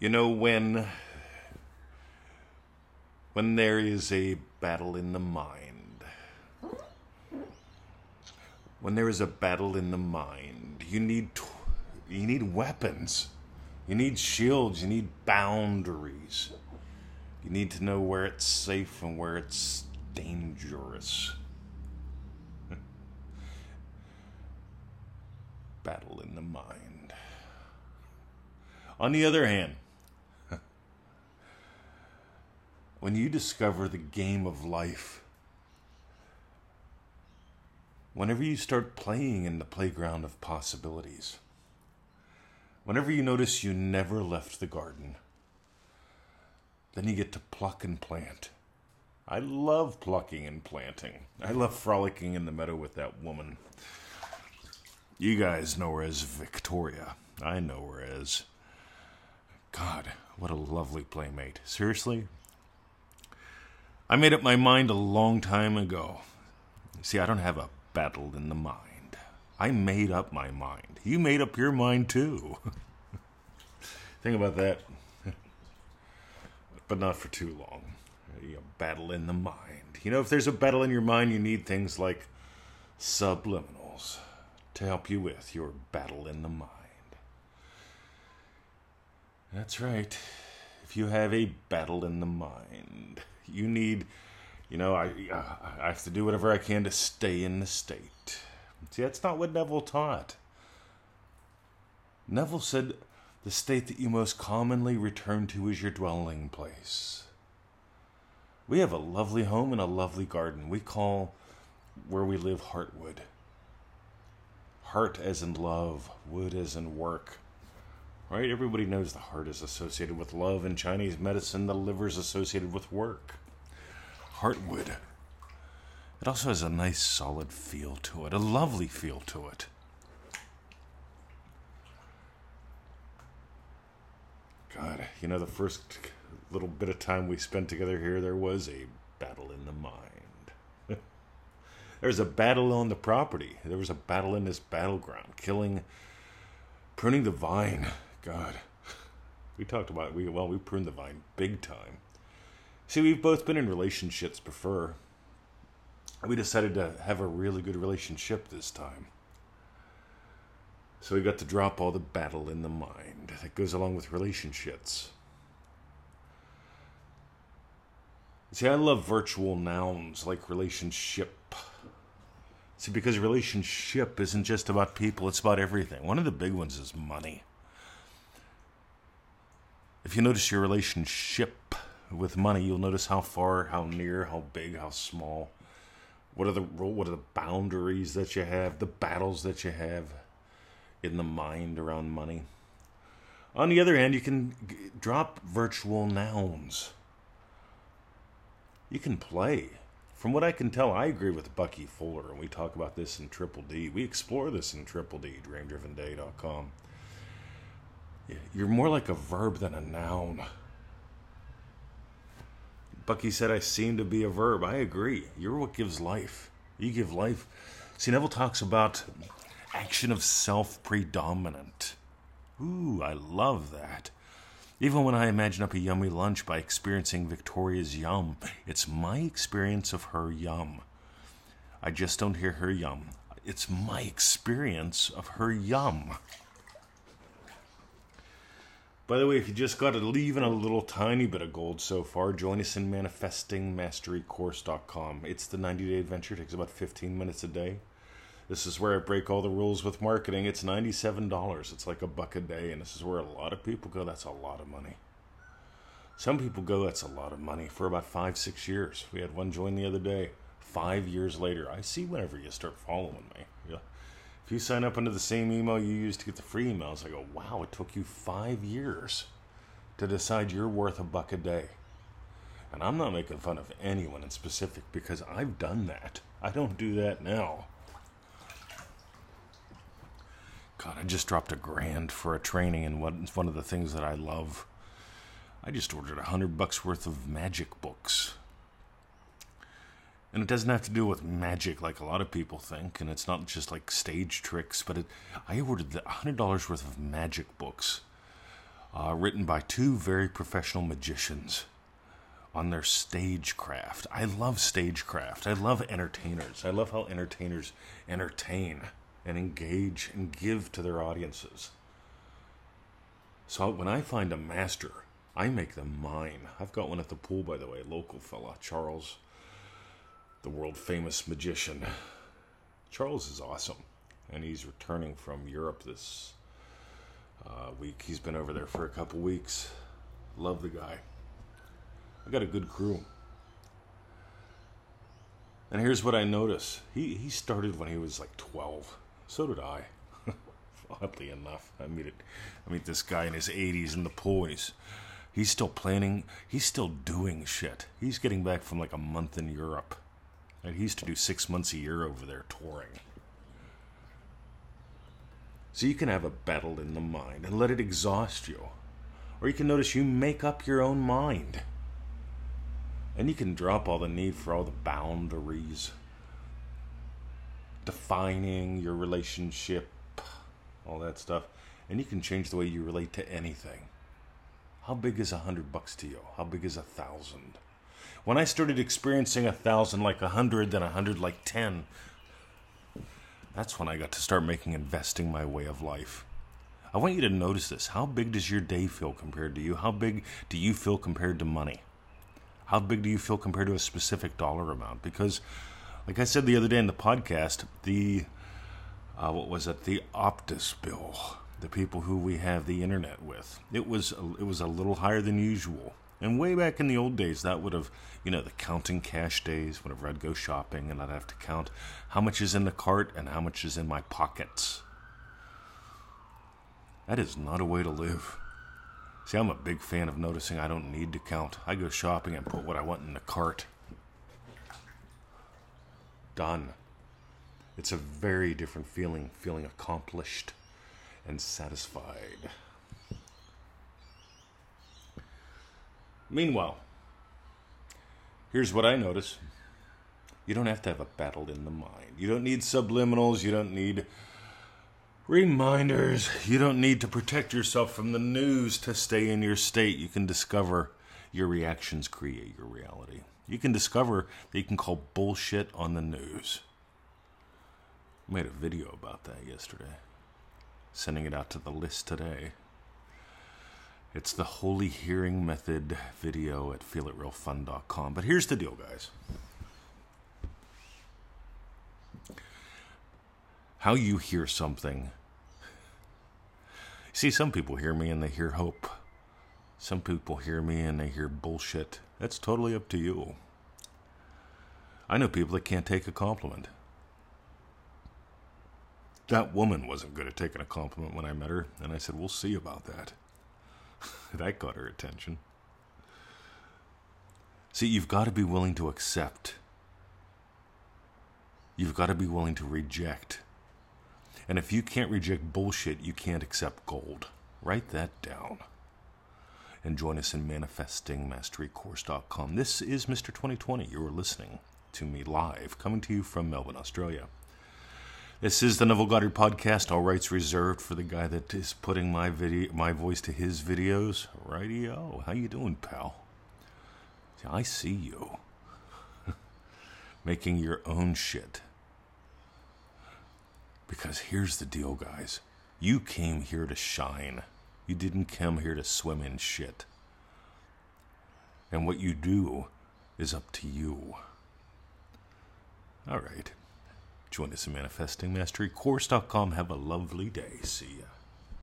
You know when when there is a battle in the mind. When there is a battle in the mind, you need t- you need weapons. You need shields, you need boundaries. You need to know where it's safe and where it's dangerous. battle in the mind. On the other hand, when you discover the game of life, whenever you start playing in the playground of possibilities, whenever you notice you never left the garden, then you get to pluck and plant. I love plucking and planting. I love frolicking in the meadow with that woman. You guys know her as Victoria. I know her as. God, what a lovely playmate. Seriously? I made up my mind a long time ago. See, I don't have a battle in the mind. I made up my mind. You made up your mind too. Think about that. but not for too long. A battle in the mind. You know, if there's a battle in your mind, you need things like subliminals to help you with your battle in the mind. That's right. If you have a battle in the mind, you need, you know, I, I have to do whatever I can to stay in the state. See, that's not what Neville taught. Neville said the state that you most commonly return to is your dwelling place. We have a lovely home and a lovely garden. We call where we live Heartwood. Heart as in love, wood as in work. Right? Everybody knows the heart is associated with love. In Chinese medicine, the liver is associated with work. Heartwood. It also has a nice solid feel to it, a lovely feel to it. God, you know, the first little bit of time we spent together here, there was a battle in the mind. there was a battle on the property. There was a battle in this battleground, killing, pruning the vine. God, we talked about we well, we pruned the vine big time. See, we've both been in relationships before. We decided to have a really good relationship this time. So we got to drop all the battle in the mind that goes along with relationships. See, I love virtual nouns like relationship. See, because relationship isn't just about people, it's about everything. One of the big ones is money. If you notice your relationship with money, you'll notice how far, how near, how big, how small. What are the what are the boundaries that you have, the battles that you have in the mind around money? On the other hand, you can g- drop virtual nouns. You can play. From what I can tell, I agree with Bucky Fuller, and we talk about this in Triple D. We explore this in Triple D, DreamDrivenDay.com. You're more like a verb than a noun. Bucky said, I seem to be a verb. I agree. You're what gives life. You give life. See, Neville talks about action of self predominant. Ooh, I love that. Even when I imagine up a yummy lunch by experiencing Victoria's yum, it's my experience of her yum. I just don't hear her yum. It's my experience of her yum. By the way, if you just got to leave in a little tiny bit of gold so far, join us in manifestingmasterycourse.com. It's the 90 day adventure, it takes about 15 minutes a day. This is where I break all the rules with marketing. It's $97. It's like a buck a day, and this is where a lot of people go. That's a lot of money. Some people go, that's a lot of money for about five, six years. We had one join the other day. Five years later, I see whenever you start following me. Yeah. If you sign up under the same email you used to get the free emails, I go, wow, it took you five years to decide you're worth a buck a day. And I'm not making fun of anyone in specific because I've done that. I don't do that now. God, I just dropped a grand for a training, and one, one of the things that I love. I just ordered a hundred bucks worth of magic books. And it doesn't have to do with magic like a lot of people think, and it's not just like stage tricks, but it, I ordered a hundred dollars worth of magic books. uh, written by two very professional magicians on their stagecraft. I love stagecraft. I love entertainers. I love how entertainers entertain and engage and give to their audiences. So when I find a master, I make them mine. I've got one at the pool, by the way, local fella, Charles, the world famous magician. Charles is awesome, and he's returning from Europe this uh, week. He's been over there for a couple weeks. Love the guy. I got a good crew. And here's what I notice. He he started when he was like 12. So did I. Oddly enough, I meet it. I meet this guy in his 80s in the. He's he's still planning. He's still doing shit. He's getting back from like a month in Europe, and he used to do six months a year over there touring. So you can have a battle in the mind and let it exhaust you, or you can notice you make up your own mind. And you can drop all the need for all the boundaries, defining your relationship, all that stuff. And you can change the way you relate to anything. How big is a hundred bucks to you? How big is a thousand? When I started experiencing a thousand like a hundred, then a hundred like ten, that's when I got to start making investing my way of life. I want you to notice this. How big does your day feel compared to you? How big do you feel compared to money? How big do you feel compared to a specific dollar amount? Because, like I said the other day in the podcast, the uh, what was it? The Optus bill, the people who we have the internet with, it was it was a little higher than usual. And way back in the old days, that would have, you know, the counting cash days, whenever I'd go shopping and I'd have to count how much is in the cart and how much is in my pockets. That is not a way to live. See, I'm a big fan of noticing I don't need to count. I go shopping and put what I want in the cart. Done. It's a very different feeling, feeling accomplished and satisfied. Meanwhile, here's what I notice you don't have to have a battle in the mind. You don't need subliminals. You don't need Reminders you don't need to protect yourself from the news to stay in your state. You can discover your reactions create your reality. You can discover that you can call bullshit on the news. I made a video about that yesterday, sending it out to the list today. It's the Holy Hearing Method video at feelitrealfun.com. But here's the deal, guys. How you hear something See, some people hear me and they hear hope. Some people hear me and they hear bullshit. That's totally up to you. I know people that can't take a compliment. That woman wasn't good at taking a compliment when I met her, and I said, We'll see about that. that got her attention. See, you've got to be willing to accept. You've got to be willing to reject. And if you can't reject bullshit, you can't accept gold. Write that down. And join us in manifestingmasterycourse.com. This is Mr. 2020. You are listening to me live, coming to you from Melbourne, Australia. This is the Neville Goddard podcast. All rights reserved for the guy that is putting my video, my voice to his videos. Rightio. How you doing, pal? I see you. Making your own shit. Because here's the deal, guys. You came here to shine. You didn't come here to swim in shit. And what you do is up to you. All right. Join us at ManifestingMasteryCourse.com. Have a lovely day. See ya.